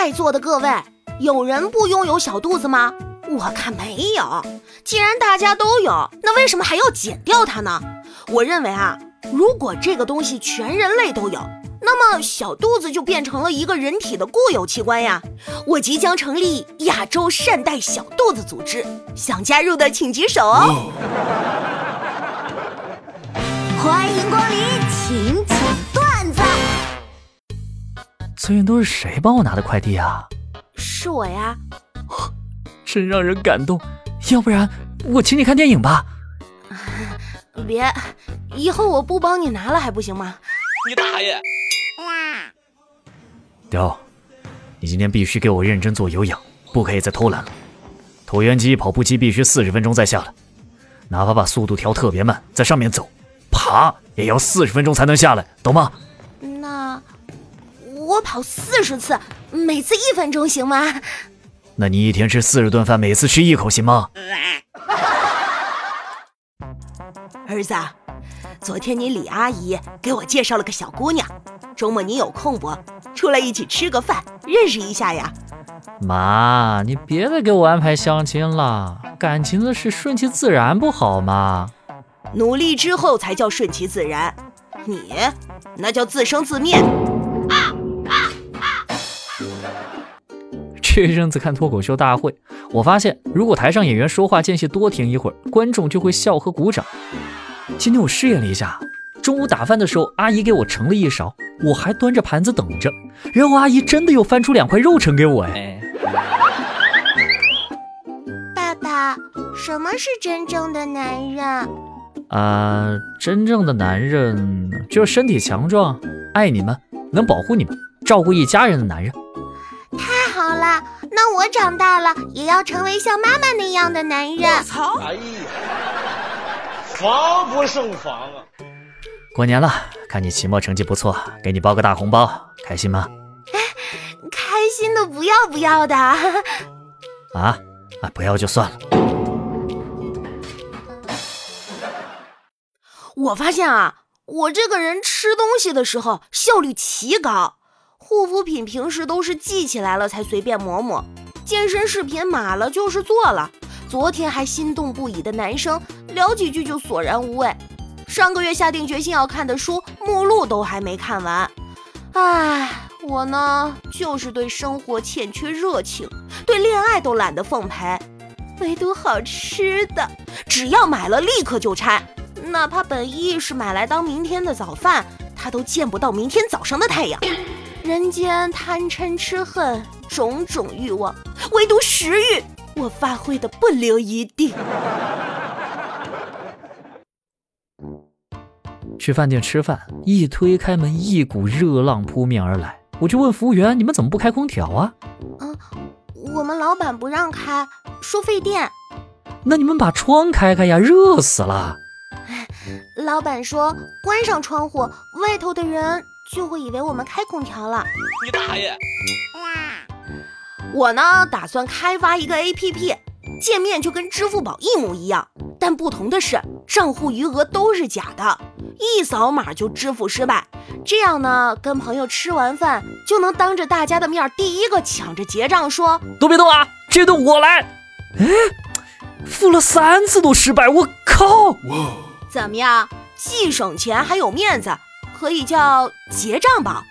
在座的各位，有人不拥有小肚子吗？我看没有。既然大家都有，那为什么还要减掉它呢？我认为啊，如果这个东西全人类都有，那么小肚子就变成了一个人体的固有器官呀。我即将成立亚洲善待小肚子组织，想加入的请举手哦。欢迎光临，请最近都是谁帮我拿的快递啊？是我呀。真让人感动。要不然我请你看电影吧。别，以后我不帮你拿了还不行吗？你大爷！雕，你今天必须给我认真做有氧，不可以再偷懒了。椭圆机、跑步机必须四十分钟再下来，哪怕把速度调特别慢，在上面走，爬也要四十分钟才能下来，懂吗？那我跑四十次，每次一分钟行吗？那你一天吃四十顿饭，每次吃一口行吗？儿子，昨天你李阿姨给我介绍了个小姑娘，周末你有空不？出来一起吃个饭，认识一下呀。妈，你别再给我安排相亲了，感情的事顺其自然不好吗？努力之后才叫顺其自然，你那叫自生自灭。这一阵子看脱口秀大会，我发现如果台上演员说话间隙多停一会儿，观众就会笑和鼓掌。今天我试验了一下，中午打饭的时候，阿姨给我盛了一勺，我还端着盘子等着，然后阿姨真的又翻出两块肉盛给我。哎，爸爸，什么是真正的男人？啊，真正的男人就是身体强壮，爱你们，能保护你们，照顾一家人的男人。太好了，那我长大了也要成为像妈妈那样的男人。我操！哎呀，防不胜防啊！过年了，看你期末成绩不错，给你包个大红包，开心吗？哎开心的不要不要的。啊啊，不要就算了。我发现啊，我这个人吃东西的时候效率奇高。护肤品平时都是记起来了才随便抹抹，健身视频码了就是做了。昨天还心动不已的男生聊几句就索然无味。上个月下定决心要看的书目录都还没看完。唉，我呢就是对生活欠缺热情，对恋爱都懒得奉陪，唯独好吃的，只要买了立刻就拆，哪怕本意是买来当明天的早饭，它都见不到明天早上的太阳。人间贪嗔痴恨种种欲望，唯独食欲，我发挥的不留一地。去饭店吃饭，一推开门，一股热浪扑面而来，我就问服务员：“你们怎么不开空调啊？”“啊，我们老板不让开，说费电。”“那你们把窗开开呀，热死了。”“老板说关上窗户，外头的人。”就会以为我们开空调了。你大爷！我呢，打算开发一个 APP，界面就跟支付宝一模一样，但不同的是，账户余额都是假的，一扫码就支付失败。这样呢，跟朋友吃完饭就能当着大家的面第一个抢着结账，说都别动啊，这顿我来。哎，付了三次都失败，我靠！怎么样，既省钱还有面子。可以叫结账宝。